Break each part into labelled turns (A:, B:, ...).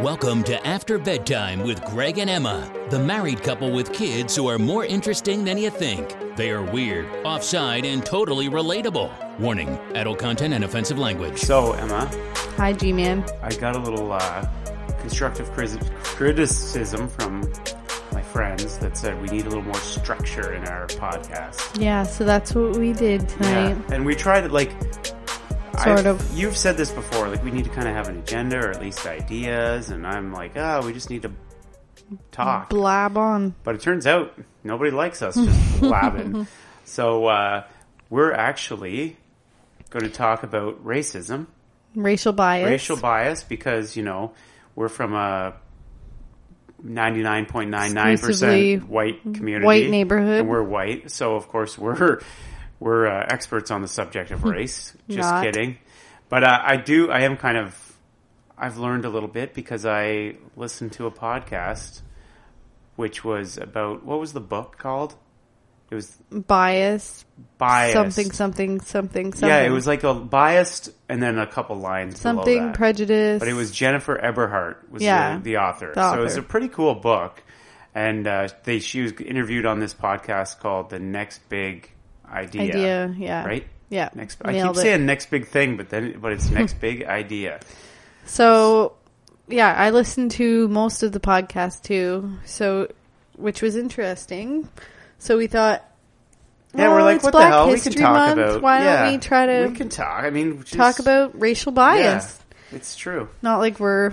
A: Welcome to After Bedtime with Greg and Emma, the married couple with kids who are more interesting than you think. They are weird, offside, and totally relatable. Warning adult content and offensive language.
B: So, Emma,
C: Hi, G Man.
B: I got a little uh, constructive cris- criticism from my friends that said we need a little more structure in our podcast.
C: Yeah, so that's what we did tonight.
B: and we tried it like.
C: Sort
B: I've-
C: of.
B: You've said this before, like we need to kind of have an agenda or at least ideas, and I'm like, oh, we just need to talk.
C: Blab on.
B: But it turns out nobody likes us just blabbing. So uh, we're actually going to talk about racism,
C: Racial bias.
B: racial bias, because you know we're from a 99.99% white community,
C: white neighborhood.
B: and we're white. So of course we're we're uh, experts on the subject of race. Just
C: Not.
B: kidding. But uh, I do. I am kind of. I've learned a little bit because I listened to a podcast, which was about what was the book called? It was
C: bias.
B: bias,
C: Something, something, something, something.
B: Yeah, it was like a biased, and then a couple lines.
C: something prejudice.
B: But it was Jennifer Eberhardt was
C: Yeah,
B: the, the author.
C: the
B: So it was a pretty cool book. And uh, they she was interviewed on this podcast called The Next Big Idea.
C: idea. Yeah.
B: Right?
C: Yeah.
B: Next I
C: Nailed
B: keep
C: it.
B: saying next big thing, but then but it's next big idea.
C: So, yeah, I listened to most of the podcast too. So, which was interesting. So we thought,
B: Yeah,
C: well,
B: we're like,
C: it's
B: what
C: Black
B: the hell?
C: History
B: we can talk
C: Month.
B: about.
C: Why
B: yeah,
C: don't we try to
B: We can talk. I mean, just,
C: talk about racial bias?
B: Yeah, it's true.
C: Not like we're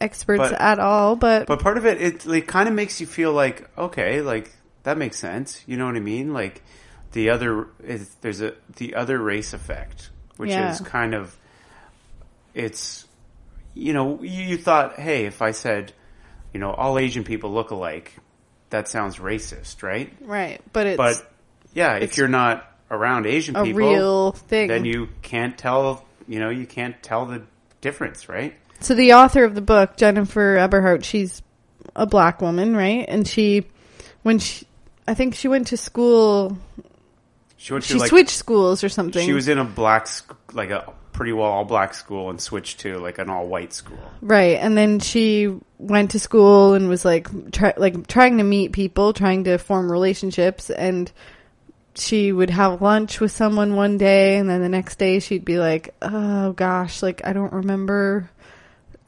C: experts
B: But-
C: at all, but,
B: But part of it, it like, kind of makes you feel like, okay, like that makes sense. You know what I mean? Like the other is there's a the other race effect, which
C: Yeah.
B: is kind of it's you know you, you thought, hey, if I said, you know, all Asian people look alike, that sounds racist, right?
C: right. But it's
B: But yeah, if you're not around Asian
C: a
B: people,
C: real thing.
B: then you can't tell. You know, you can't tell the difference, right?
C: So the author of the book, Jennifer Eberhardt, she's a black woman, right? And she, when she, I think she went to school,
B: She went to
C: she
B: like
C: switched schools or something.
B: She was in a black, like a pretty well all black school, and switched to like an all white school.
C: right, and then she went to school and was like, try, like trying to meet people, trying to form relationships, and she would have lunch with someone one day, and then the next day she'd be like, "Oh gosh, like I don't remember."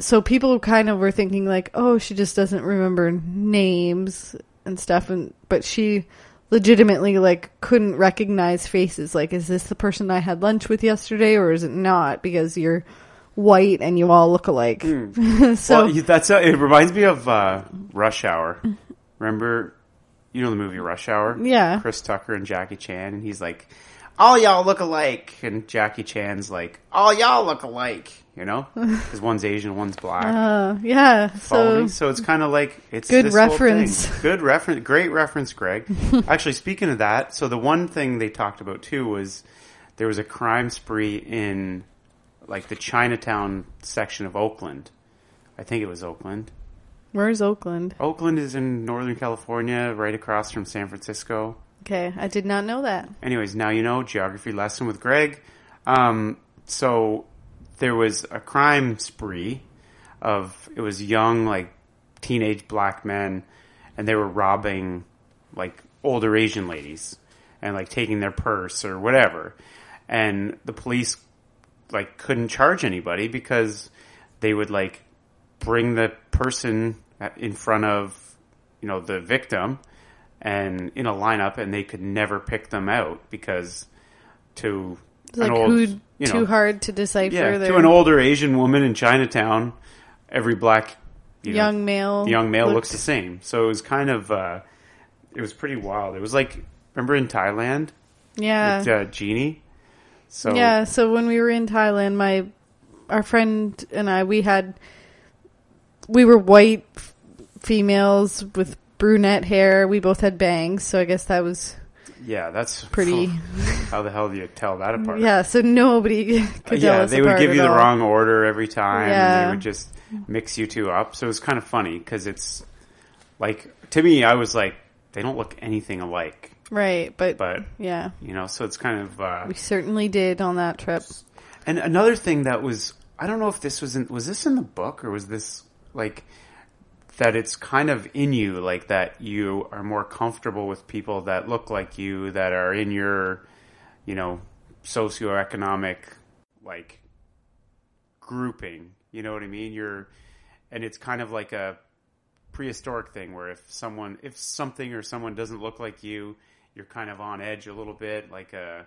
C: So people kind of were thinking like, "Oh, she just doesn't remember names and stuff," and but she legitimately like couldn't recognize faces. Like, is this the person I had lunch with yesterday, or is it not? Because you're white and you all look alike. so
B: Hmm. well, that's uh, it. Reminds me of uh, Rush Hour. Remember, you know the movie Rush Hour?
C: Yeah.
B: Chris Tucker and Jackie Chan, and he's like, "All y'all look alike," and Jackie Chan's like, "All y'all look alike." You know, because one's Asian, one's black.
C: uh, yeah,
B: Follow
C: so
B: me? So it's kind of like it's
C: Good reference.
B: Good reference. Great reference, Greg. Actually, speaking of that, so the one thing they talked about too was there was a crime spree in like the Chinatown section of Oakland. I think it was Oakland.
C: where's Oakland?
B: Oakland is in Northern California, right across from San Francisco.
C: Okay, I did not know that.
B: Anyways, now you know geography lesson with Greg. Um, so there was a crime spree of it was young like teenage black men, and they were robbing like older Asian ladies and like taking their purse or whatever, and the police like couldn't charge anybody because they would like bring the person in front of you know the victim and in a lineup and they could never pick them out because to
C: It's like
B: old
C: who
B: you know
C: too hard to decipher.
B: yeah to an older Asian woman in Chinatown every black you know,
C: young male.
B: young male
C: looked-
B: looks the same so it was kind of uh it was pretty wild it was like remember in Thailand
C: Yeah,
B: with uh, Genie so
C: yeah. So when we were in Thailand, my our friend and I we had we were white f- females with brunette hair. We both had bangs, so I guess that was
B: yeah that's
C: pretty.
B: how the hell do you tell that apart
C: yeah, so nobody could tell
B: yeah, they would give you the
C: all.
B: wrong order every time. And
C: Yeah.
B: they would just mix you two up. So it was kind of funny because it's like to me, I was like, they don't look anything alike.
C: right? But,
B: But
C: yeah,
B: you know, so it's kind of. Uh,
C: we certainly did on that trip.
B: and another thing that was, I don't know if this was in, was this in the book or was this like that it's kind of in you, like that you are more comfortable with people that look like you, that are in your, you know, socioeconomic like grouping. You know what I mean? You're, and it's kind of like a prehistoric thing where if someone, if something or someone doesn't look like you, you're kind of on edge a little bit, like a,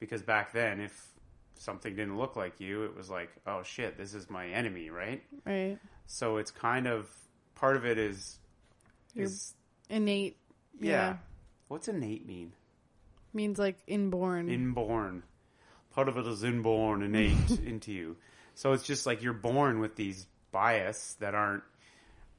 B: because back then, if something didn't look like you, it was like, oh shit, this is my enemy, right?
C: Right.
B: So it's kind of part of it is
C: Your-
B: is
C: Innate.
B: yeah. What's innate mean?
C: Means like inborn.
B: Inborn. Part of it is inborn, innate into you. So it's just like you're born with these bias that aren't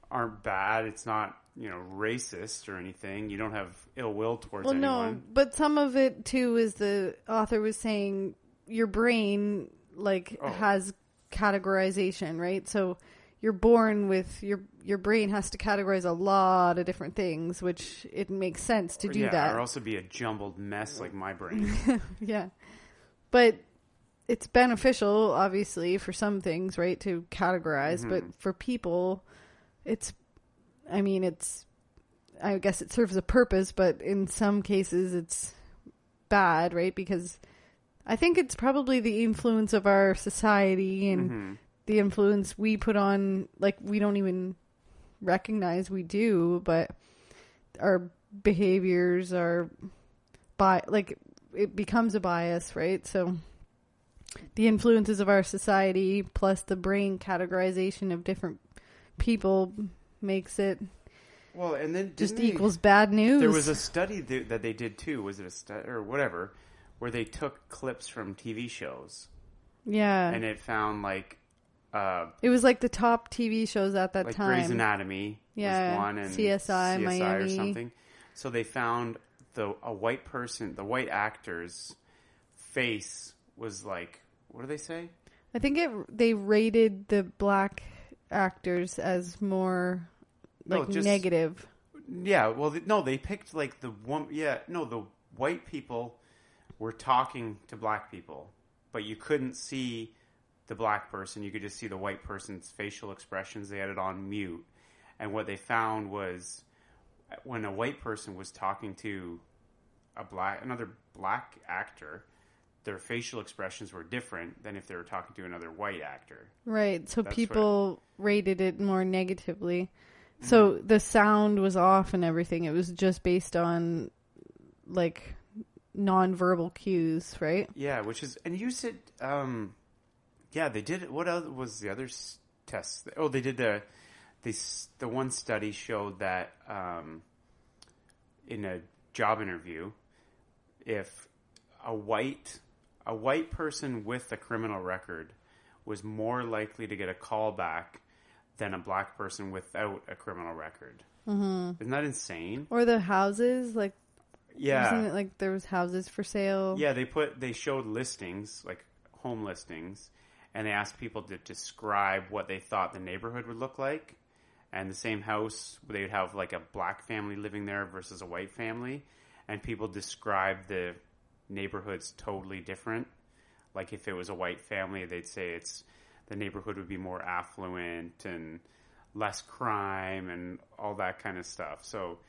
B: aren't bad. It's not you know racist or anything. You don't have ill will towards
C: well, no,
B: anyone.
C: but some of it too is the author was saying your brain like
B: Oh.
C: has categorization, right? So you're born with your your brain has to categorize a lot of different things, which it makes sense to do
B: yeah,
C: that.
B: or also be a jumbled mess like my brain.
C: Yeah. But it's beneficial, obviously, for some things, right, to categorize. But mm-hmm. for people, it's, I mean, it's, I guess it serves a purpose, but in some cases it's bad, right? Because I think it's probably the influence of our society and mm-hmm. The influence we put on, like, we don't even recognize we do, but our behaviors are by like it becomes a bias, right? So the influences of our society plus the brain categorization of different people makes it
B: well, and then
C: just
B: they-
C: equals bad news.
B: There was a study th- that they did too. Was it a study or whatever, where they took clips from TV shows
C: yeah.
B: and it found like uh,
C: it was like the top TV shows at that
B: like
C: time.
B: Grey's Anatomy
C: Yeah,
B: was one and
C: CSI,
B: or
C: Miami.
B: something. So they found the a white person, the white actor's face was like what do they say?
C: I think it they rated the black actors as more
B: No,
C: like
B: just-
C: negative.
B: Yeah, well, no, they picked like the one. Yeah, no, the white people were talking to black people, but you couldn't see the black person. You could just see the white person's facial expressions. They had it on mute, and what they found was when a white person was talking to a black another black actor, their facial expressions were different than if they were talking to another white actor.
C: Right. So
B: That's
C: people rated it more negatively. So
B: Mm-hmm.
C: the sound was off and everything. It was just based on like nonverbal cues, right?
B: Yeah, which is and you said, um, yeah, they did. What other was the other test? Oh, they did the the the one study showed that um, in a job interview, if a white a white person with a criminal record was more likely to get a call back than a black person without a criminal record. Mm-hmm. Isn't that insane?
C: Or the houses, like
B: Yeah,
C: like there was houses for sale?
B: Yeah, they put they showed listings like home listings, and they asked people to describe what they thought the neighborhood would look like. And the same house, they would have like a black family living there versus a white family, and people describe the neighborhoods totally different. Like if it was a white family, they'd say it's the neighborhood would be more affluent and less crime and all that kind of stuff. So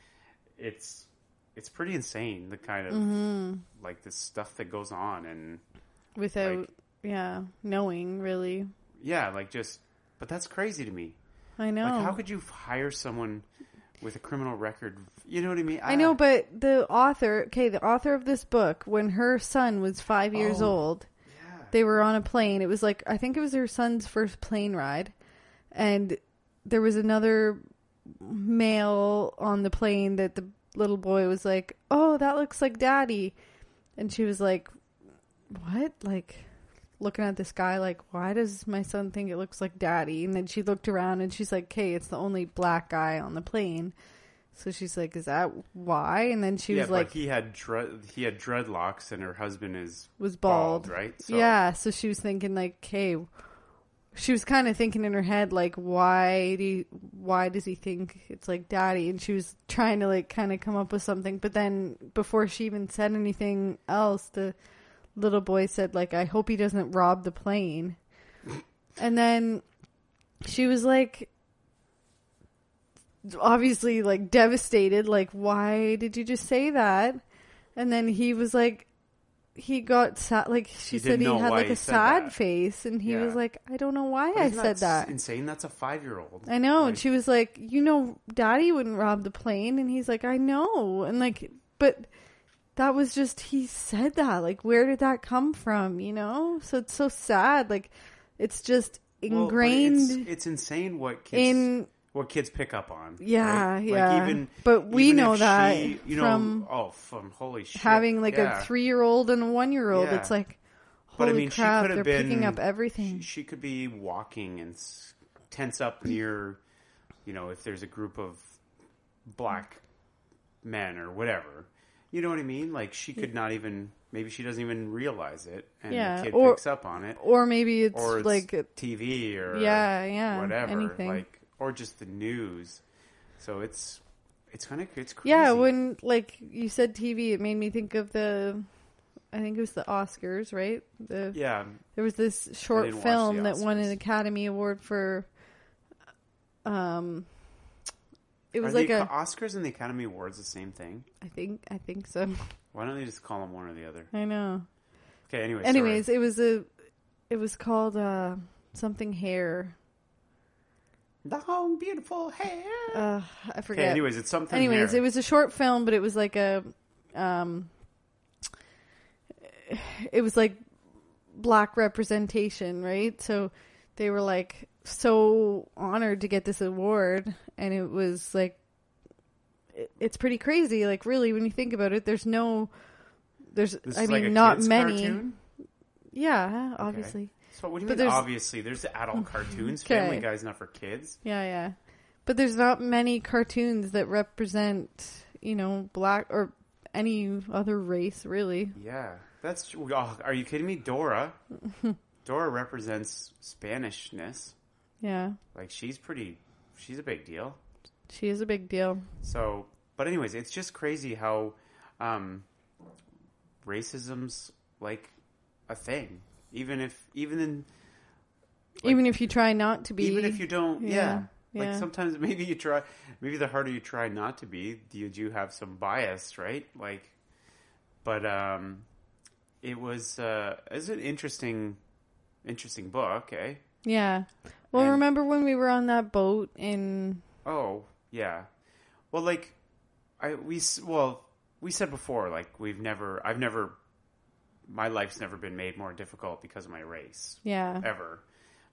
B: it's it's pretty insane the kind of mm-hmm. like the stuff that goes on and
C: Without
B: Like-
C: yeah, knowing really.
B: yeah, like just but that's crazy to me.
C: I know.
B: Like how could you hire someone with a criminal record? You know what I mean?
C: I know, ah. but the author, okay, the author of this book, when her son was five years
B: Oh.
C: old, they were on a plane. It was like, I think it was her son's first plane ride. And there was another male on the plane that the little boy was like, Oh, that looks like daddy. And she was like, What? Like, looking at this guy, like, Why does my son think it looks like daddy? And then she looked around and she's like, Hey, it's the only black guy on the plane. So she's like, "Is that why?" And then she
B: yeah,
C: was like,
B: he had dread he had dreadlocks and her husband is
C: "Was bald,
B: right?
C: yeah. So she was thinking like, "Okay." She was kind of thinking in her head like, "Why do you, why does he think it's like daddy?" And she was trying to like kind of come up with something. But then before she even said anything else, the little boy said like, "I hope he doesn't rob the plane." and then she was like, obviously like devastated. Like, why did you just say that? And then he was like, he got sad. Like she
B: He
C: said, he had like
B: he
C: a sad
B: that.
C: face, and he
B: Yeah.
C: was like, I don't know why I said that.
B: Insane. That's a five year old.
C: I know.
B: Like,
C: and she was like, you know, daddy wouldn't rob the plane. And he's like, I know. And like, but that was just, he said that. Like, where did that come from? You know? So it's so sad. Like, it's just
B: well,
C: ingrained
B: It's, it's insane what kids
C: in,
B: what kids pick up on.
C: Yeah,
B: right?
C: yeah.
B: Like even,
C: But we
B: even
C: know that
B: she, you know,
C: from
B: oh, from holy shit,
C: having like
B: yeah.
C: a three year old and a one year old.
B: Yeah.
C: It's like,
B: But
C: holy
B: I mean,
C: crap,
B: she could
C: they're
B: been
C: picking up everything.
B: She, she could be walking and tense up near, you know, if there's a group of black men or whatever. You know what I mean? Like she could not even. Maybe she doesn't even realize it, and
C: Yeah,
B: the kid
C: or-
B: picks up on it,
C: or maybe it's,
B: or it's
C: like,
B: TV or
C: Yeah, yeah,
B: whatever,
C: anything.
B: like or just the news. So it's it's kind of it's crazy.
C: Yeah, when like you said TV, it made me think of the, I think it was the Oscars, right? The
B: yeah,
C: there was this short
B: didn't watch
C: film that won an
B: Oscars.
C: Academy Award for, um, it was
B: Are
C: like
B: the
C: a,
B: Oscars and the Academy Awards the same thing?
C: I think I think so.
B: Why don't they just call them one or the other?
C: I know.
B: Okay, anyway.
C: Anyways,
B: sorry.
C: it was a, it was called uh something hair.
B: The long beautiful hair.
C: Uh, I
B: Okay,
C: forget.
B: anyways, it's something.
C: Anyways,
B: hair.
C: it was a short film, but it was like a, um, it was like black representation, right? So they were like so honored to get this award, and it was like, it, it's pretty crazy. Like really, when you think about it, there's no, there's,
B: This
C: I mean,
B: like
C: not many.
B: cartoon?
C: Yeah,
B: Okay.
C: obviously.
B: So what do you
C: But
B: mean?
C: there's-
B: Obviously, there's adult cartoons.
C: Okay.
B: Family Guy's not for kids.
C: Yeah, yeah. But there's not many cartoons that represent, you know, black or any other race, really.
B: Yeah, that's. Oh, are you kidding me? Dora. Dora represents Spanishness.
C: Yeah.
B: Like she's pretty. She's a big deal.
C: She is a big deal.
B: So, but anyways, it's just crazy how um, racism's like a thing. Even if, even in, Like-
C: Even if you try not to be.
B: even if you don't, yeah.
C: Yeah,
B: Like
C: yeah.
B: sometimes maybe you try, maybe the harder you try not to be, do you do have some bias, right? Like, but um, it was uh, it's an interesting, interesting book, eh?
C: Yeah. Well,
B: And-
C: remember when we were on that boat in.
B: Oh, yeah. Well, like I we well we said before, like we've never, I've never, my life's never been made more difficult because of my race
C: Yeah.
B: ever.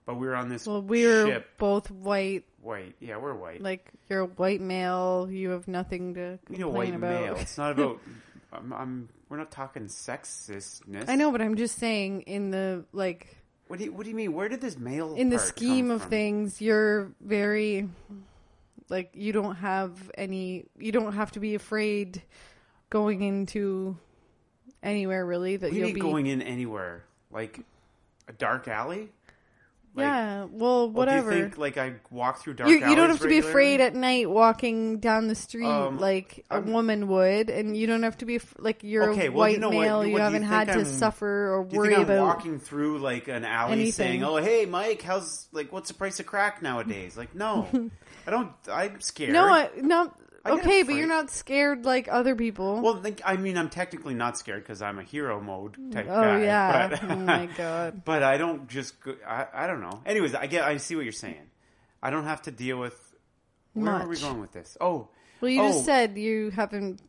B: But we were on this
C: Well, we were
B: ship.
C: both white.
B: White, yeah, we're white.
C: Like, you're a white male. You have nothing to
B: you
C: complain
B: know, white
C: about.
B: male. It's not about. I'm, I'm. We're not talking sexistness.
C: I know, but I'm just saying, in the, like,
B: What do you What do you mean? Where did this male
C: in the
B: part
C: scheme
B: come
C: of
B: from?
C: things, you're very like you don't have any you don't have to be afraid going into anywhere really that
B: What do you
C: you'll
B: mean
C: be
B: going in anywhere? Like a dark alley? Like,
C: yeah well
B: well,
C: whatever
B: do you think like I walk through dark
C: you, you don't have to be afraid at night walking down the street
B: Um,
C: like a
B: I'm-
C: woman would and you don't have to be af- like you're
B: Okay,
C: a
B: well,
C: white
B: you know
C: male
B: what
C: you
B: you
C: haven't
B: think
C: had to
B: I'm-
C: suffer or
B: Do you
C: worry about
B: walking through like an alley
C: anything.
B: saying, "Oh, hey, Mike, how's like what's the price of crack nowadays?" Like, no, I don't. I'm scared.
C: no I, no okay but you're not scared like other people
B: Well, like, I mean, I'm technically not scared because I'm a hero mode type
C: oh
B: guy.
C: yeah
B: But,
C: oh my god
B: but I don't just. Go, I I don't know. Anyways, I get. I see what you're saying. I don't have to deal with. Where are we going with this? Oh,
C: Well, you
B: oh,
C: just said you haven't.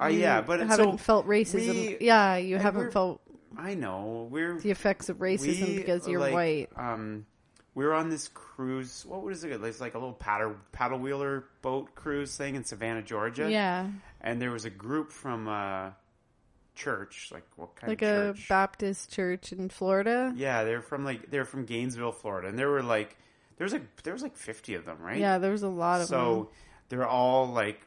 B: Uh, yeah, but
C: haven't
B: so
C: felt racism.
B: we-
C: yeah, you haven't felt
B: I know we're
C: the effects of racism
B: we,
C: because you're
B: like,
C: white.
B: Um, we were on this cruise. What was it? It's like a little paddle paddle wheeler boat cruise thing in Savannah, Georgia.
C: Yeah,
B: and there was a group from a church. Like what kind
C: like
B: of
C: a? Baptist church in Florida.
B: yeah, they're from like they're from Gainesville, Florida, and there were like there was like there was like fifty of them, right?
C: Yeah, there was a lot of
B: So
C: them.
B: they're all like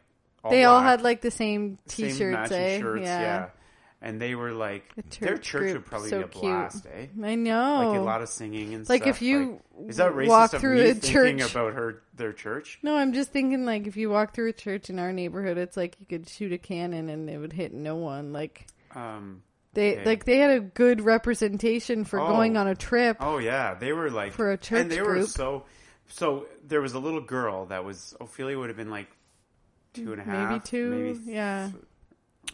B: all
C: They all had like the same
B: same
C: T-shirts,
B: matching
C: eh?
B: shirts,
C: yeah.
B: yeah. And they were like
C: The
B: their
C: church
B: church would probably
C: so
B: be a
C: cute.
B: blast, eh?
C: I know.
B: Like a lot of singing and stuff.
C: Like,
B: stuff.
C: if you
B: like, is that racist
C: walk
B: of
C: through
B: me
C: a
B: thinking
C: church-
B: about her their church?
C: no, I'm just thinking like if you walk through a church in our neighborhood, it's like you could shoot a cannon and it would hit no one. Like
B: Um,
C: they
B: Okay.
C: like they had a good representation for
B: Oh.
C: going on a trip.
B: oh yeah, they were like
C: For a church
B: and they were
C: group.
B: so so there was a little girl that was Ophelia would have been like two and a half,
C: maybe two.
B: maybe
C: yeah.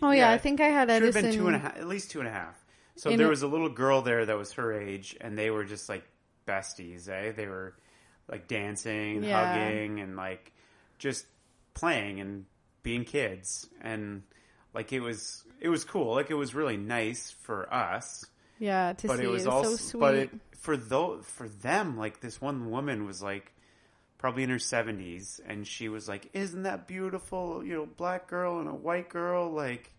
C: Oh yeah, I think I had
B: should have
C: Edison.
B: been two and a half, at least two and a half. So
C: In
B: there
C: a-
B: was a little girl there that was her age, and they were just like besties. Eh? They were like dancing, and
C: Yeah.
B: hugging, and like just playing and being kids, and like it was it was cool. Like it was really nice for us,
C: Yeah, to
B: but
C: see
B: it was
C: so
B: also
C: sweet.
B: but it, for though for them like this one woman was like probably in her 70s and she was like isn't that beautiful you know black girl and a white girl like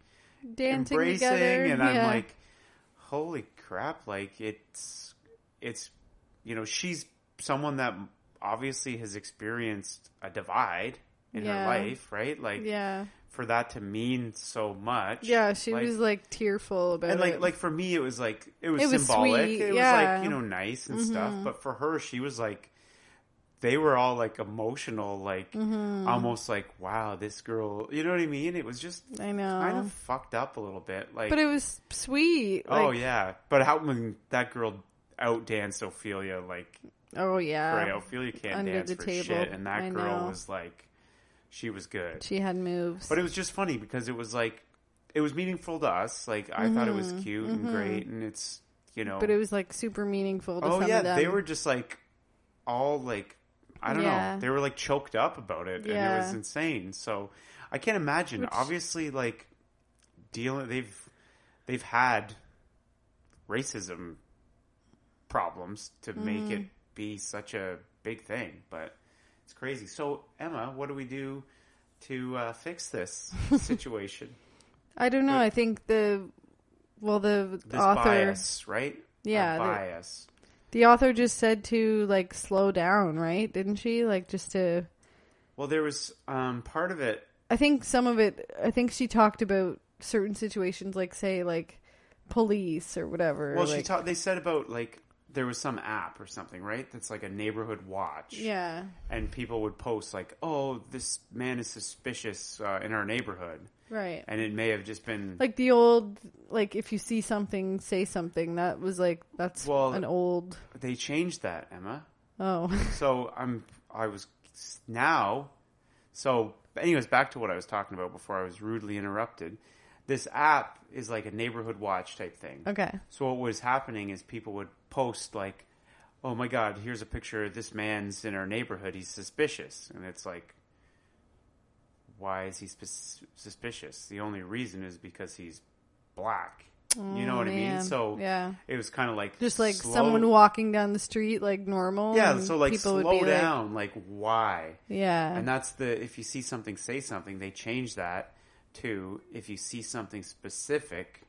C: Dancing
B: embracing
C: together,
B: and I'm like holy crap like it's it's you know she's someone that obviously has experienced a divide in
C: Yeah.
B: her life right like
C: yeah,
B: for that to mean so much
C: yeah. She
B: like-
C: was like tearful about
B: and like
C: it.
B: like for me it was like it was,
C: It was
B: symbolic
C: sweet,
B: it was
C: yeah. Mm-hmm.
B: like you know nice and stuff but for her she was like they were all like emotional like
C: Mm-hmm.
B: almost like wow this girl you know what i mean it was just
C: I know.
B: kind of fucked up a little bit like
C: but it was sweet.
B: oh
C: like-
B: yeah but how when that girl outdanced ophelia like
C: Oh yeah.
B: right ophelia can't
C: under
B: dance
C: the
B: for
C: table.
B: shit and that
C: I
B: girl
C: know.
B: was like she was good
C: She had moves.
B: but it was just funny because it was like it was meaningful to us like i thought it was cute and great and it's you know
C: Mm-hmm. but it was like super meaningful to
B: oh
C: some
B: yeah
C: of them.
B: they were just like all like i don't
C: Yeah.
B: know they were like choked up about it and it was insane. So i can't imagine.
C: Which-
B: obviously like dealing they've they've had racism problems to make
C: Mm.
B: it be such a big thing but it's crazy. So emma what do we do to uh, fix this situation?
C: I don't know. I think the well, the
B: this
C: author,
B: bias right?
C: Yeah, the-
B: bias
C: the author just said to like slow down, right? Didn't she? Like just to.
B: well there was um, part of it
C: I think some of it. I think she talked about certain situations, like say like police or whatever.
B: Well,
C: like,
B: she talked. They said about like there was some app or something, right? That's like a neighborhood watch.
C: Yeah.
B: And people would post like, "Oh, this man is suspicious uh, in our neighborhood,"
C: Right.
B: and it may have just been
C: like the old like if you see something say something that was like that's
B: Well-
C: an old
B: they changed that, Emma.
C: oh
B: So I'm I was now. So, anyways, back to what I was talking about before I was rudely interrupted. This app is like a neighborhood watch type thing.
C: okay
B: So what was happening is people would post like, "Oh my God, here's a picture of this man's in our neighborhood. He's suspicious," and it's like, why is he sp- suspicious? The only reason is because he's black. you know what I mean?
C: Oh,
B: so
C: Yeah.
B: it was kind of like
C: just like
B: slow-
C: someone walking down the street like normal
B: Yeah, so like
C: people
B: slow down. Like, why?
C: yeah
B: And that's the if you see something, say something. They change that to if you see something specific.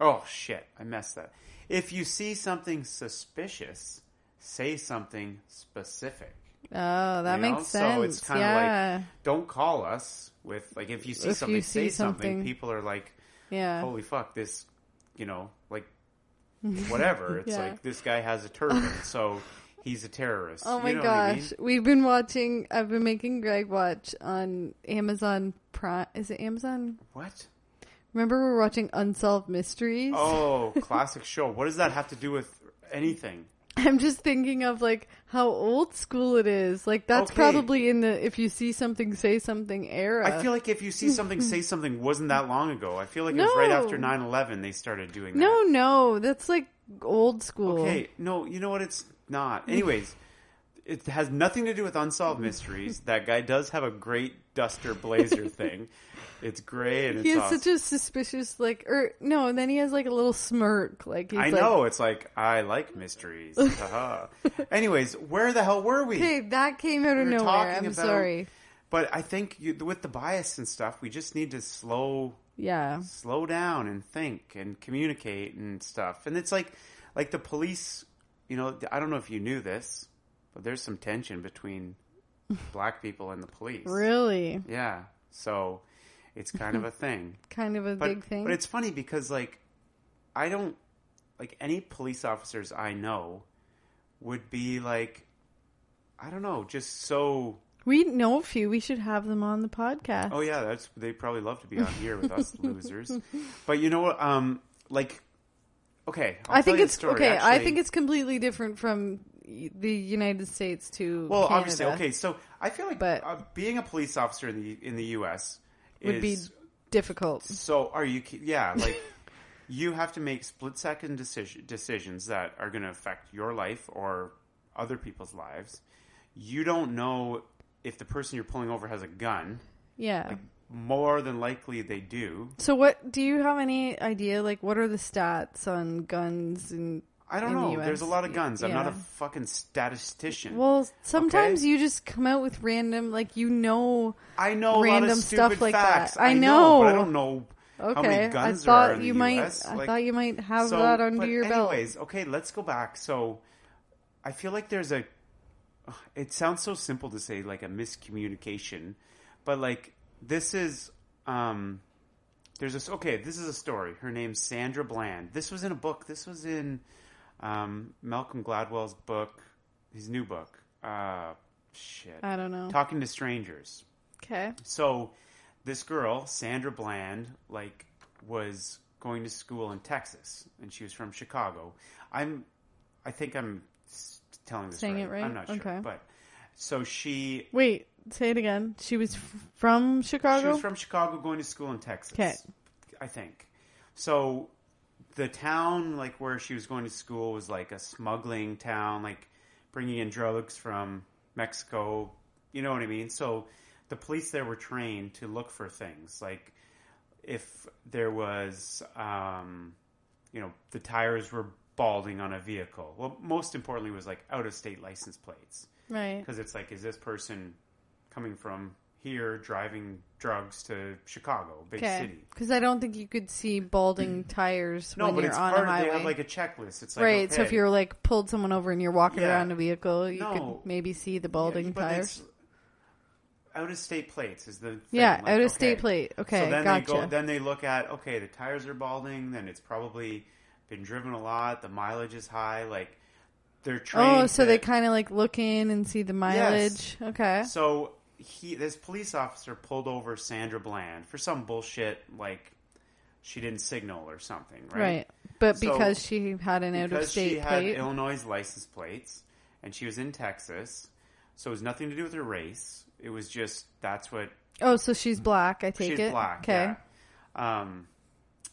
B: Oh shit, I messed that. If you see something suspicious, say something specific.
C: Oh that
B: you know?
C: makes sense
B: So it's kind of
C: yeah
B: like don't call us with like if you see
C: If you see
B: say something.
C: something-
B: People are like,
C: yeah
B: holy fuck, this, you know, like whatever. It's
C: Yeah.
B: like this guy has a turban, so he's a terrorist.
C: Oh
B: You
C: my
B: know what I mean?
C: gosh. We've been watching I've been making Greg watch on Amazon Prime is it Amazon?
B: What?
C: Remember we we're watching Unsolved Mysteries?
B: Oh, classic show. What does that have to do with anything?
C: I'm just thinking of like how old school it is. Like that's
B: Okay.
C: probably in the if you see something say something era.
B: I feel like if you see something, say something wasn't that long ago. I feel like it was right
C: No.
B: after 9-11 they started doing that.
C: No, no, that's like old school.
B: Okay, no, you know what? It's not. Anyways, it has nothing to do with unsolved mysteries. That guy does have a great duster blazer thing. It's gray and it's
C: He has
B: awesome.
C: such a suspicious like or no, and then he has like a little smirk like he's
B: I
C: like,
B: know. It's like I like mysteries. Haha. Anyways, where the hell were we?
C: Okay, that came out of
B: We
C: nowhere. I'm
B: about-
C: sorry.
B: But I think you, with the bias and stuff, we just need to slow
C: Yeah.
B: slow down and think and communicate and stuff. And it's like, like the police, you know, I don't know if you knew this, but there's some tension between black people and the police.
C: Really?
B: Yeah. So it's kind of a thing.
C: Kind of a
B: But,
C: big thing.
B: but it's funny because like, I don't, like any police officers I know would be like, I don't know, just so
C: we know a few. We should have them on the podcast.
B: Oh yeah, that's they probably love to be on here with us losers. But you know what? Um, like, okay, I'll
C: I think
B: tell you a
C: it's okay. I think it's completely different from the United States to
B: Well,
C: Canada
B: obviously, okay. So I feel like
C: But-
B: uh, being a police officer in the in the U.S.
C: would be difficult.
B: so. Are you? Yeah, like you have to make split second decision, decisions that are going to affect your life or other people's lives. You don't know if the person you're pulling over has a gun.
C: Yeah.
B: More than likely, they do.
C: so what? Do you have any idea? Like, what are the stats on guns and?
B: I don't
C: in the
B: know. There's a lot of guns. I'm not a fucking statistician.
C: Well, sometimes
B: Okay.
C: you just come out with random, like you know.
B: I know a lot
C: random stuff like
B: facts.
C: that. I know
B: but I don't know how
C: Okay,
B: many
C: I
B: guns there are
C: thought you might.
B: US.
C: I
B: Like,
C: thought you might have
B: so-
C: that under your belt.
B: Anyways, okay, let's go back. So, I feel like there's a. It sounds so simple to say like a miscommunication, but like this is. um There's this. Okay, this is a story. Her name's Sandra Bland. This was in a book. This was in um, Malcolm Gladwell's book, his new book. Uh, shit.
C: I don't know.
B: Talking to strangers.
C: Okay.
B: So this girl, Sandra Bland, like was going to school in Texas, and she was from Chicago. I'm, I think I'm telling this
C: Saying
B: right.
C: it right?
B: I'm not sure,
C: Okay.
B: but so she
C: Wait, say it again. She was f- from Chicago.
B: she was from Chicago, going to school in Texas.
C: 'Kay.
B: I think. So the town, like where she was going to school, was like a smuggling town, like bringing in drugs from Mexico. You know what I mean? So the police there were trained to look for things like if there was, um, you know, the tires were balding on a vehicle. Well, most importantly was like out of state license plates
C: right.
B: because it's like, is this person coming from here driving drugs to Chicago, big
C: Okay.
B: city?
C: Because I don't think you could see balding tires
B: No,
C: when
B: but
C: you're
B: it's
C: on
B: part.
C: a highway.
B: They have like a checklist. It's like
C: right. So if
B: okay.
C: you're like pulled someone over and you're walking
B: Yeah.
C: around a vehicle, you
B: No.
C: could maybe see the balding
B: but
C: tires.
B: Out of state plates is the thing.
C: Yeah,
B: like,
C: out of
B: okay.
C: state plate. Okay,
B: so then
C: gotcha.
B: they go. Then they look at okay, the tires are balding. Then it's probably been driven a lot. The mileage is high. Like they're oh, trained.
C: oh, so
B: to-
C: they kind of like look in and see the mileage. Okay.
B: So he, this police officer pulled over Sandra Bland for some bullshit, like she didn't signal or something, right?
C: Right. But
B: So-
C: because she had an out of
B: Because she
C: state
B: had
C: plate.
B: Illinois license plates and she was in Texas, so it was nothing to do with her race. It was just that's what
C: oh, so she's black, I take
B: she's
C: it.
B: black.
C: Okay.
B: Yeah. Um,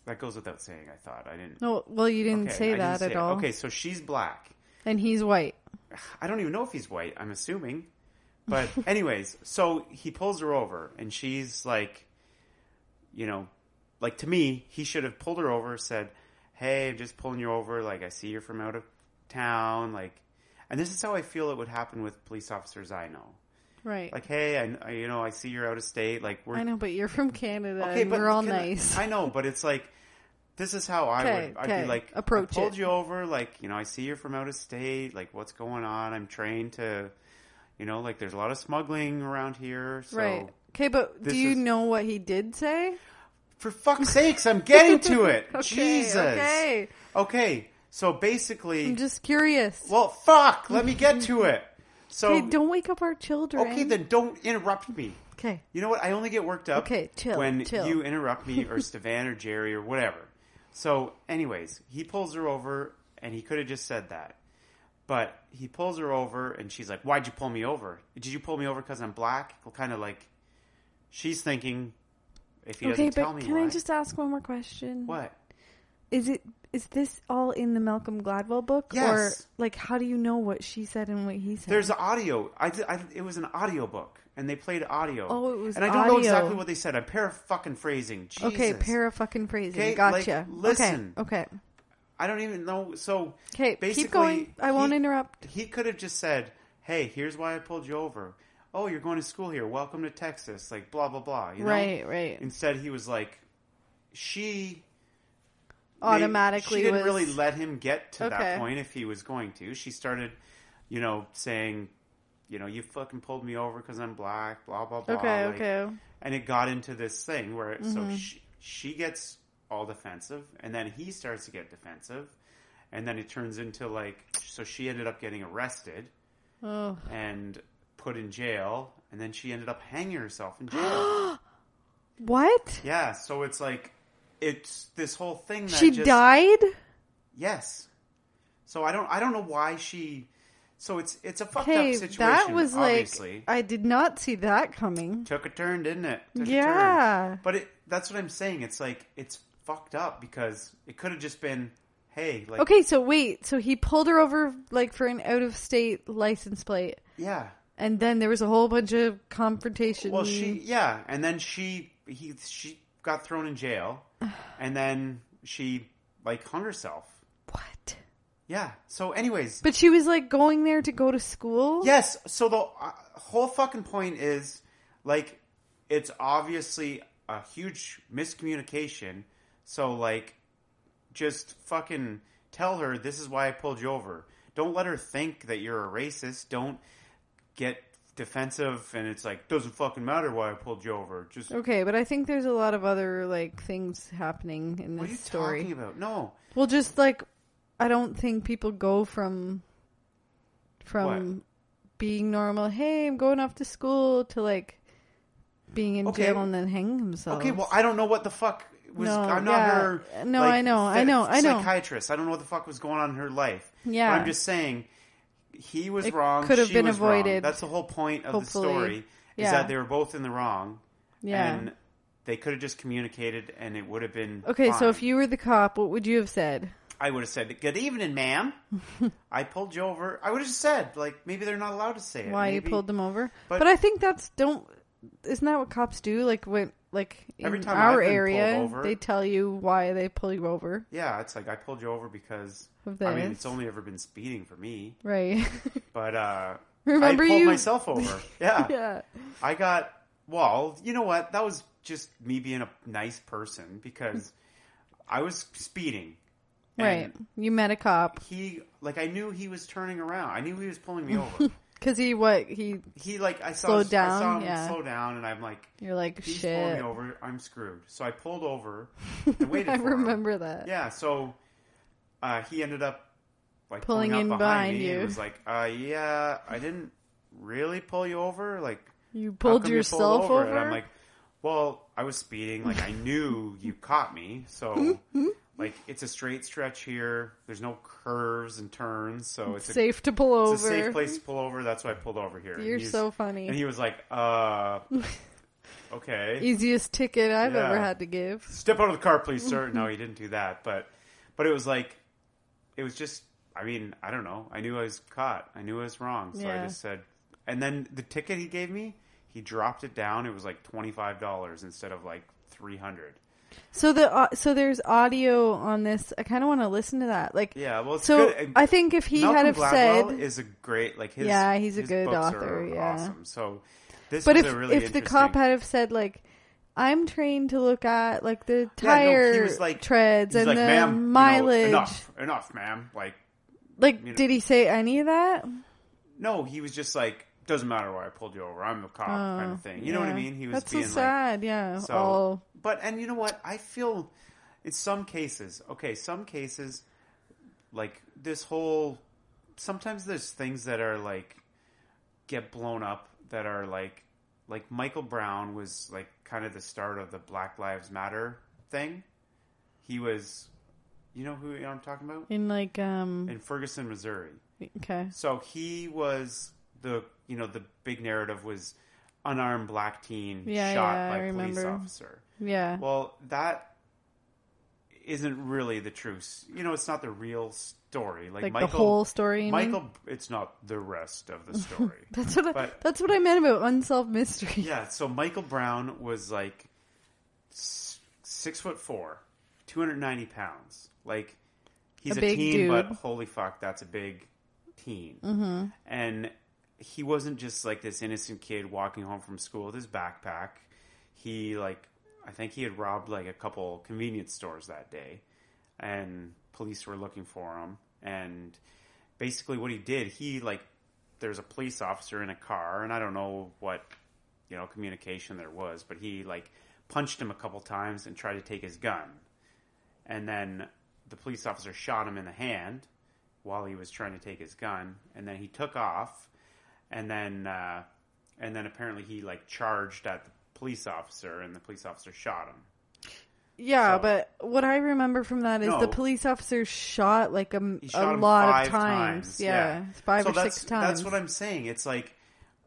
B: that goes without saying. I thought I didn't.
C: No, well, you didn't
B: Okay,
C: say
B: I
C: that
B: didn't
C: at
B: it.
C: all.
B: Okay, so she's black.
C: And he's white.
B: I don't even know if he's white. I'm assuming. But anyways, so he pulls her over and she's like, you know, like to me, he should have pulled her over, said, "Hey, I'm just pulling you over. Like I see you're from out of town. Like, and this is how I feel it would happen with police officers I know.
C: Right.
B: Like, hey, I, I you know I see you're out of state. Like we're
C: I know, but you're from Canada.
B: okay, but
C: we're all
B: can
C: nice.
B: I know, but it's like this is how I would. I'd be like,
C: Approach
B: I pulled
C: it.
B: you over. Like, you know, I see you're from out of state. Like, what's going on? I'm trained to, you know, like there's a lot of smuggling around here. So,
C: right. Okay, but do you
B: is-
C: know what he did say?
B: for fuck's sakes, I'm getting to it.
C: Okay,
B: Jesus.
C: okay.
B: Okay. So basically,
C: I'm just curious.
B: well, fuck. Let me get to it. So
C: okay, don't wake up our children.
B: okay, then don't interrupt me.
C: Okay.
B: You know what? I only get worked up
C: Okay, chill,
B: when
C: chill.
B: you interrupt me or Stevan or Jerry or whatever. So, anyways, he pulls her over and he could have just said that. But he pulls her over and she's like, Why'd you pull me over? Did you pull me over because I'm black? Well, kind of like, she's thinking, if he
C: Okay,
B: doesn't tell
C: but
B: me
C: can. I just ask one more question?
B: What?
C: Is it is this all in the Malcolm Gladwell book
B: Yes.
C: or like how do you know what she said and what he said?
B: There's audio. I, I, it was an audio book, and they played audio.
C: Oh, it was
B: And I don't know exactly what they said. I'm para fucking phrasing. Jesus.
C: Okay, para fucking phrasing.
B: Okay,
C: gotcha.
B: like, listen.
C: Okay. Okay.
B: I don't even know. So
C: Okay,
B: basically,
C: keep going. I won't
B: he-
C: interrupt.
B: He could have just said, "Hey, here's why I pulled you over. Oh, you're going to school here. Welcome to Texas. Like blah blah blah." You know?
C: Right, right.
B: Instead, he was like, she
C: Automatically
B: She didn't
C: was
B: really let him get to
C: Okay.
B: that point if he was going to. She started, you know, saying, you know, you fucking pulled me over because I'm black. Blah blah blah.
C: Okay,
B: like-
C: okay. Mm-hmm.
B: and it got into this thing where so she, she gets all defensive and then he starts to get defensive and then it turns into like so she ended up getting arrested
C: Oh.
B: and put in jail and then she ended up hanging herself in jail
C: What?
B: yeah so it's like it's this whole thing that
C: She
B: just,
C: died?
B: yes so i don't i don't know why she So it's it's a fucked
C: Hey,
B: up situation.
C: that was
B: obviously.
C: like I did not see that coming.
B: took a turn, didn't it? Took a
C: Yeah.
B: But it that's what I'm saying. It's like it's fucked up because it could have just been, hey, like
C: Okay, so wait, so he pulled her over like for an out of state license plate,
B: yeah.
C: and then there was a whole bunch of confrontation.
B: Well, she yeah, and then she he she got thrown in jail, and then she like hung herself.
C: what?
B: Yeah. So, anyways,
C: But she was like going there to go to school.
B: yes. So the uh, whole fucking point is like it's obviously a huge miscommunication. So like, just fucking tell her this is why I pulled you over. Don't let her think that you're a racist. Don't get defensive and it's like doesn't fucking matter why I pulled you over. Just
C: Okay, but I think there's a lot of other like things happening in
B: what are you
C: this story.
B: talking about? No.
C: Well, just like I don't think people go from from
B: What?
C: being normal. Hey, I'm going off to school to like being in
B: Okay.
C: jail and then hanging themselves.
B: Okay, well, I don't know what the fuck was.
C: No,
B: I'm not
C: yeah.
B: her.
C: No,
B: like,
C: I know, I know, I know.
B: Psychiatrist. I don't know what the fuck was going on in her life.
C: Yeah.
B: But I'm just saying, he was
C: It
B: wrong.
C: could have been
B: was wrong.
C: avoided,
B: That's the whole point of the
C: hopefully.
B: story. Is that they were both in the wrong.
C: Yeah.
B: And they could have just communicated, and it would have been
C: Okay, so if you were the cop, what would you have said?
B: I would have said, "Good evening, ma'am. I pulled you over." I would have just said, like, maybe they're not allowed to say it.
C: Why you pulled them over?
B: but-
C: But, I think that's don't. Isn't that what cops do? Like when like in
B: Every time
C: our
B: I've been
C: area,
B: pulled over-
C: they tell you why they pull you over.
B: Yeah, it's like I pulled you over because
C: Of
B: I mean,
C: this.
B: it's only ever been speeding for me.
C: Right.
B: But uh
C: Remember
B: I pulled
C: you-
B: myself over. Yeah.
C: yeah.
B: I got well, you know what? That was just me being a nice person because I was speeding.
C: Right.
B: And
C: You met a cop
B: he like I knew he was turning around. I knew he was pulling me over.
C: Because he what he.
B: he like I saw
C: Slowed
B: I saw
C: down,
B: him
C: yeah.
B: slow down and I'm like
C: You're like
B: he's pulling me over, I'm screwed. So I pulled over and waited
C: I
B: for him.
C: remember that.
B: Yeah, so uh, he ended up like
C: Pulling
B: pulling,
C: in
B: behind,
C: behind
B: me
C: you.
B: and was like, uh, "Yeah, I didn't really pull you over. Like,
C: You pulled
B: come you
C: yourself over.
B: And I'm like, "Well, I was speeding. Like, I knew you caught me. So, like, it's a straight stretch here. There's no curves and turns, so it's a,
C: safe to pull over.
B: it's a safe place to pull over. That's why I pulled over here."
C: You're so funny.
B: And he was like, "Uh, okay."
C: Easiest ticket I've
B: Yeah.
C: ever had to give.
B: step out of the car, please, sir. No, he didn't do that, but but it was like it was just. I mean, I don't know. I knew I was caught. I knew I was wrong, so
C: Yeah.
B: I just said. And then the ticket he gave me, he dropped it down. It was like twenty five dollars instead of like three hundred.
C: So the uh, so there's audio on this. I kind of want to listen to that. Like
B: Yeah, well, it's
C: so
B: good.
C: I think if he
B: Malcolm
C: had have
B: Gladwell
C: said
B: is a great like his.
C: Yeah, he's a good author, yeah.
B: awesome. So this
C: But if
B: a really
C: if the cop had have said like, I'm trained to look at like the
B: Yeah, no,
C: tire
B: he was like
C: treads and
B: like,
C: the
B: "Ma'am, you know,
C: mileage,
B: enough, enough, ma'am. Like
C: like
B: know-
C: did he say any of that?
B: No, he was just like, doesn't matter why I pulled you over. I'm the cop, kind of thing. You know what I
C: Oh,
B: mean? He was
C: That's
B: being
C: so sad. yeah.
B: so.
C: All
B: But and you know what? I feel in some cases, okay, some cases, like this whole. Sometimes there's things that are like get blown up that are like like Michael Brown was like kind of the start of the Black Lives Matter thing. He was, you know who I'm talking about
C: in like um.
B: in Ferguson, Missouri.
C: Okay.
B: So he was the you know the big narrative was unarmed black teen
C: Yeah,
B: shot
C: yeah,
B: by
C: I
B: a police
C: remember.
B: officer.
C: Yeah.
B: Well, that isn't really the truth. You know, it's not the real story. Like,
C: like
B: Michael,
C: the whole story. you mean?
B: Michael, it's not the rest of the story.
C: That's what I, that's what I meant about unsolved mystery.
B: yeah. So Michael Brown was like six foot four, two hundred ninety pounds. Like he's
C: A
B: a, teen,
C: dude.
B: but holy fuck, that's a big teen. Mm-hmm. And he wasn't just like this innocent kid walking home from school with his backpack. He like I think he had robbed like a couple convenience stores that day, and police were looking for him. And basically, what he did, he like there's a police officer in a car, and I don't know what you know communication there was, but he like punched him a couple times and tried to take his gun, and then the police officer shot him in the hand while he was trying to take his gun, and then he took off, and then uh, and then apparently he like charged at the police officer, and the police officer shot him.
C: Yeah,
B: So-
C: but what I remember from that is
B: No.
C: the police officer shot like a,
B: He
C: a lot of times. Yeah, five
B: so
C: or
B: that's,
C: six times.
B: That's what I'm saying. It's like,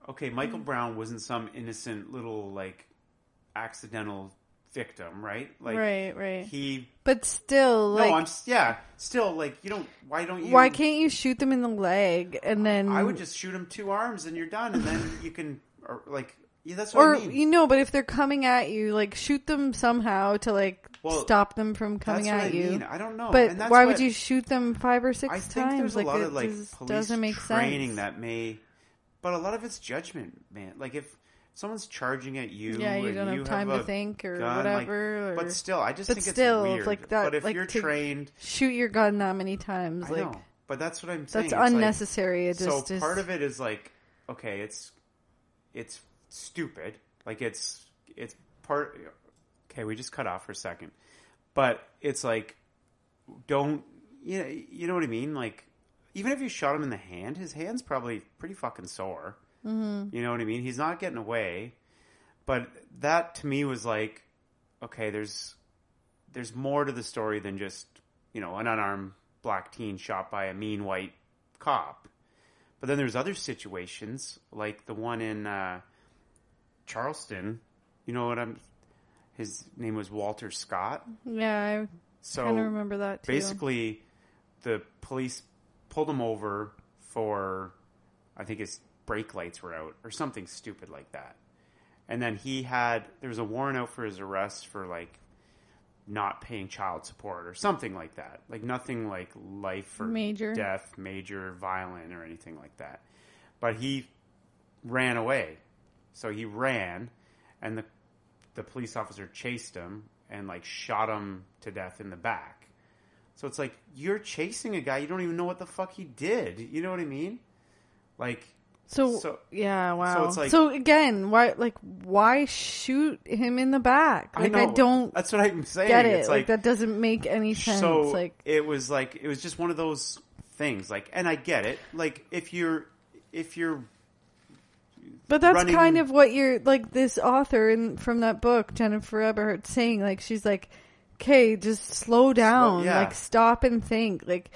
B: okay, Michael Brown wasn't some innocent little like accidental victim, right? Like,
C: right, right.
B: He.
C: but still, like,
B: no, I'm yeah. Still, like, you don't. Why don't you?
C: why can't you shoot them in the leg and then?
B: I would just shoot them two arms and you're done, and then you can, or like, yeah, that's what
C: or
B: I mean.
C: you know, but if they're coming at you, like shoot them somehow to like
B: Well,
C: stop them from coming
B: that's what
C: at
B: I
C: you.
B: mean. I don't know.
C: But
B: And that's
C: why would you shoot them five or six
B: I think
C: times?
B: there's a
C: like
B: lot
C: it
B: of like police
C: doesn't make
B: training
C: sense.
B: that may, but a lot of it's judgment, man. Like if someone's charging at you,
C: Yeah, you don't have time
B: have
C: to think or
B: gun,
C: whatever,
B: Like,
C: or-
B: but still, I just
C: but
B: think
C: still,
B: it's weird.
C: like that-
B: But if
C: like
B: you're trained,
C: shoot your gun that many times,
B: I
C: like
B: know. But that's what I'm saying.
C: that's
B: It's like-
C: unnecessary. it just
B: so part of it is like, okay, it's it's stupid. Like it's it's part. Okay, we just cut off for a second, but it's like, don't you know, you know what I mean? Like, even if you shot him in the hand, his hand's probably pretty fucking sore. Mm-hmm. You know what I mean? He's not getting away, but that to me was like, okay, there's there's more to the story than just you know an unarmed black teen shot by a mean white cop. But then there's other situations like the one in uh, Charleston. You know what I'm? His name was Walter Scott.
C: yeah, I
B: So
C: kind of remember that too.
B: basically, the police pulled him over for, I think his brake lights were out or something stupid like that. And then he had there was a warrant out for his arrest for like not paying child support or something like that. Like nothing like life or
C: Major.
B: death, major, violent or anything like that. But he ran away. So he ran and the the police officer chased him and like shot him to death in the back. So it's like you're chasing a guy you don't even know what the fuck he did. You know what I mean? Like
C: So,
B: So-
C: yeah, wow.
B: it's like-
C: so again, why like why shoot him in the back? Like I,
B: know.
C: don't
B: That's what I'm saying.
C: get it.
B: It's
C: Like,
B: like,
C: that doesn't make any sense.
B: so
C: like
B: it was like it was just one of those things. Like, and I get it. Like if you're if you're
C: But that's
B: running-
C: kind of what you're like this author in from that book, Jennifer Eberhardt, saying. Like she's like, "Okay, just slow down.
B: yeah.
C: Like stop and think. Like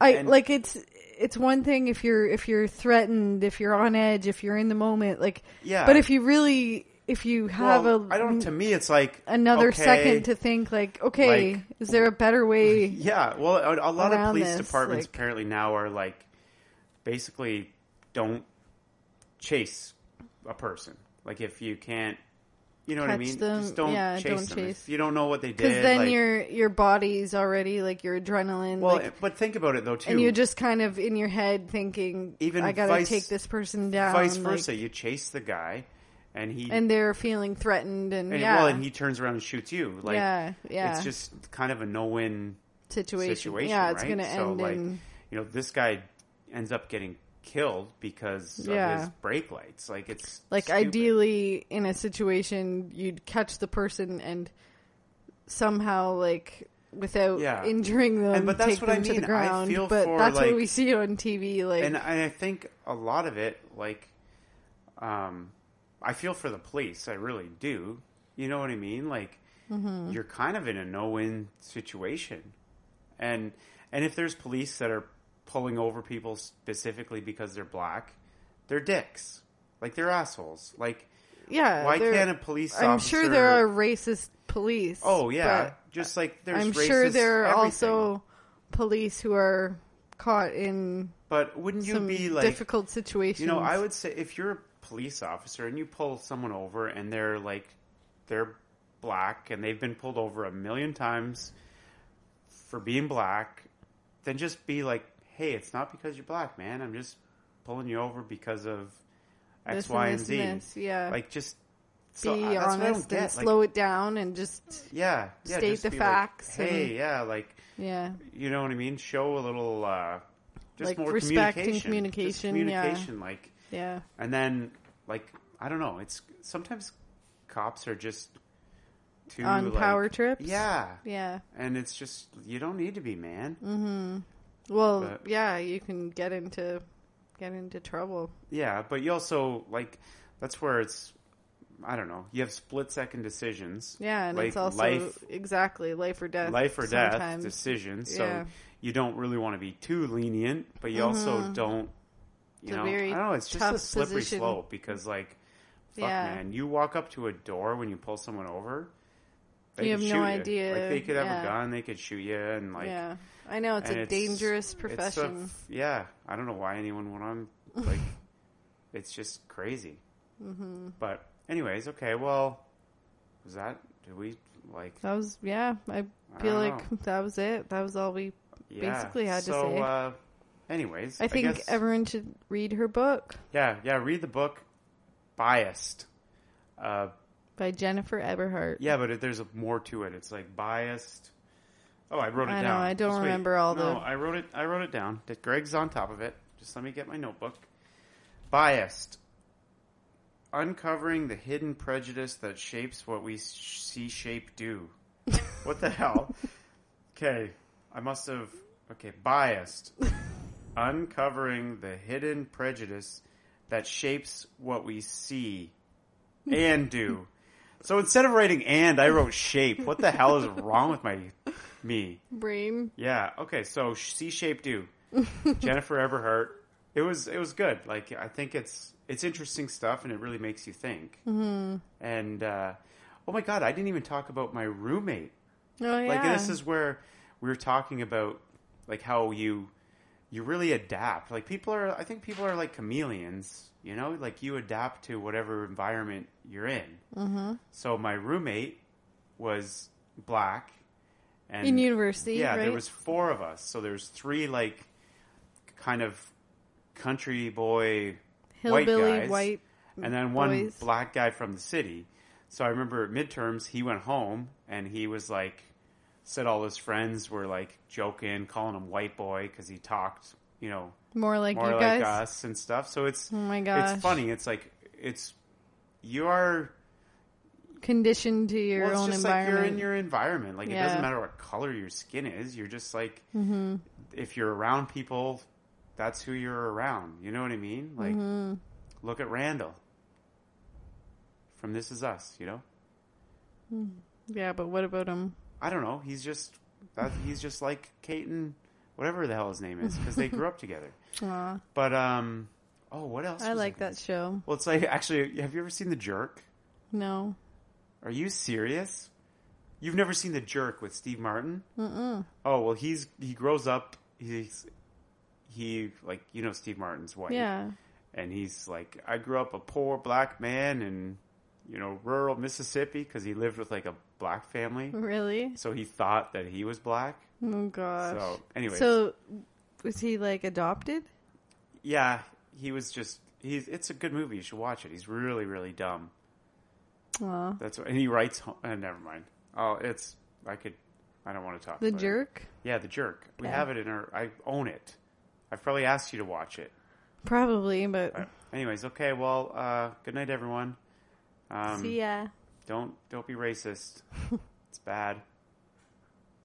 C: I
B: And-
C: like it's it's one thing if you're if you're threatened, if you're on edge, if you're in the moment. Like
B: Yeah.
C: But if you really if you have
B: well,
C: a
B: I don't. To me, it's like
C: another
B: okay,
C: second to think like, okay,
B: Like-
C: is there a better way?
B: Yeah, well, a, a lot of police
C: this,
B: departments
C: like-
B: apparently now are like basically don't chase a person. Like if you can't, you know what I mean?
C: them,
B: Just don't
C: yeah,
B: chase
C: don't
B: them.
C: chase.
B: If you don't know what they did.
C: Because then
B: like-
C: your your body's already like your adrenaline,
B: well,
C: like,
B: but think about it though too.
C: and you're just kind of in your head thinking,
B: Even
C: I gotta
B: vice-
C: take this person down.
B: vice
C: like-
B: versa. you chase the guy, and he
C: and they're feeling threatened, and,
B: and,
C: yeah,
B: well, and he turns around and shoots you. Like,
C: Yeah, yeah.
B: It's just kind of a no-win
C: situation.
B: situation.
C: Yeah, it's
B: right?
C: gonna
B: so,
C: end
B: like,
C: in
B: you know, this guy ends up getting killed because
C: Yeah.
B: of his brake lights. Like it's
C: like
B: stupid.
C: ideally in a situation you'd catch the person and somehow like without
B: Yeah.
C: injuring them,
B: And- but that's what I mean.
C: the
B: I feel
C: but
B: for,
C: that's
B: like-
C: what we see on TV. Like,
B: and, and I think a lot of it, like, um, I feel for the police. I really do. You know what I mean? Like,
C: Mm-hmm.
B: you're kind of in a no-win situation, and and if there's police that are pulling over people specifically because they're black, they're dicks. Like they're assholes. Like,
C: yeah,
B: why can't a police Officer...
C: I'm sure there are racist police.
B: Oh yeah, just like there's.
C: I'm sure there are
B: everything.
C: also police who are caught in
B: But wouldn't you be like
C: difficult situations.
B: You know, I would say if you're a police officer and you pull someone over and they're like they're black and they've been pulled over a million times for being black, then just be like, "Hey, it's not because you're black, man. I'm just pulling you over because of X,
C: This
B: Y,
C: and this
B: Z."
C: and this, yeah.
B: Like just
C: be
B: so, I- that's I
C: honest and
B: Like,
C: slow it down and just
B: yeah, yeah,
C: state
B: just
C: the
B: be like,
C: facts
B: hey,
C: and-
B: yeah, like
C: yeah.
B: you know what I mean? Show a little uh just
C: Like
B: more
C: respect and
B: communication.
C: Communication, yeah.
B: communication, like
C: Yeah.
B: and then, like, I don't know. It's sometimes cops are just too
C: On
B: like-
C: power trips?
B: Yeah,
C: Yeah.
B: and it's just you don't need to be man.
C: Well,
B: But-
C: yeah, you can get into get into trouble.
B: Yeah, but you also like that's where it's I don't know. You have split second decisions.
C: Yeah, and
B: like
C: it's also
B: life,
C: exactly life or death.
B: life or death
C: sometimes.
B: decisions.
C: Yeah. Mm-hmm.
B: So you don't really want to be too lenient, but you also don't. You
C: It's
B: know, I don't know. It's just a slippery
C: position.
B: slope because, like, fuck,
C: Yeah.
B: man, you walk up to a door when you pull someone over. They
C: You have no idea,
B: Like they could have
C: yeah.
B: a gun, they could shoot you, and like
C: yeah, I know it's a dangerous
B: it's a-
C: profession.
B: yeah, I don't know why anyone went on. Like, it's just crazy. Mm-hmm. But anyways, okay. Well, was that? Did we like?
C: that was yeah. I
B: I
C: feel
B: don't
C: like
B: know.
C: that was it. That was all we
B: Yeah.
C: basically had to say.
B: Uh, anyways,
C: I think
B: guess-
C: everyone should read her book
B: Yeah, yeah. Read the book. Biased. Uh,
C: by Jennifer Eberhardt.
B: yeah, but it, there's more to it. It's like biased. Oh, I wrote it
C: I know,
B: down.
C: I don't
B: Just wait.
C: remember all
B: no,
C: the-
B: I wrote it. I wrote it down. That Greg's on top of it. Just let me get my notebook. Biased. Uncovering the hidden prejudice that shapes what we see shape do. what the hell? Okay, I must have. Okay, biased. Uncovering the hidden prejudice that shapes what we see and do. So instead of writing and, I wrote shape. What the hell is wrong with my me?
C: Brain.
B: Yeah. Okay. So C shape do. Jennifer Eberhardt. It was it was good. Like I think it's it's interesting stuff and it really makes you think. Mm-hmm. And uh, oh my god, I didn't even talk about my roommate.
C: Oh yeah.
B: Like this is where we were talking about like how you you really adapt. Like people are I think people are like chameleons, you know? Like you adapt to whatever environment you're in. Mm-hmm. So my roommate was black and
C: in university.
B: yeah,
C: right?
B: there was four of us. So there's three like kind of country boy
C: hillbilly
B: white guys,
C: white
B: and then one
C: boys.
B: black guy from the city. So I remember midterms he went home and he was like said all his friends were like joking, calling him white boy because he talked, you know,
C: more like
B: more
C: you
B: like
C: guys.
B: us and stuff. So it's
C: Oh my gosh.
B: it's funny. It's like it's you are
C: Conditioned to your
B: well, it's
C: own
B: just like
C: environment.
B: you're in your environment. Like it doesn't matter what color your skin is. You're just like
C: Mm-hmm.
B: if you're around people, that's who you're around. You know what I mean? Like
C: Mm-hmm.
B: look at Randall from This Is Us. You know,
C: yeah, but what about him?
B: I don't know. He's just that he's just like Kate and whatever the hell his name is because they grew up together. But um, oh, what else?
C: I like that show.
B: Well, it's like actually, have you ever seen The Jerk?
C: No.
B: Are you serious? You've never seen The Jerk with Steve Martin? Mm-mm. Oh well, he's he grows up. He's he like you know Steve Martin's wife.
C: Yeah.
B: and he's like, I grew up a poor black man in you know rural Mississippi because he lived with like a black family.
C: Really?
B: So he thought that he was black.
C: Oh gosh.
B: So anyway.
C: So was he like adopted?
B: yeah, he was just he's. It's a good movie. You should watch it. He's really really dumb.
C: Aw.
B: That's what, and he writes. Uh, never mind. Oh, it's I could. I don't want to talk.
C: The
B: about it.
C: jerk?
B: Yeah, the jerk. We have it in our. I own it. I've probably asked you to watch it.
C: Probably, but
B: But anyways, okay. Well, uh, good night, everyone. Um,
C: see ya.
B: Don't don't be racist. it's bad.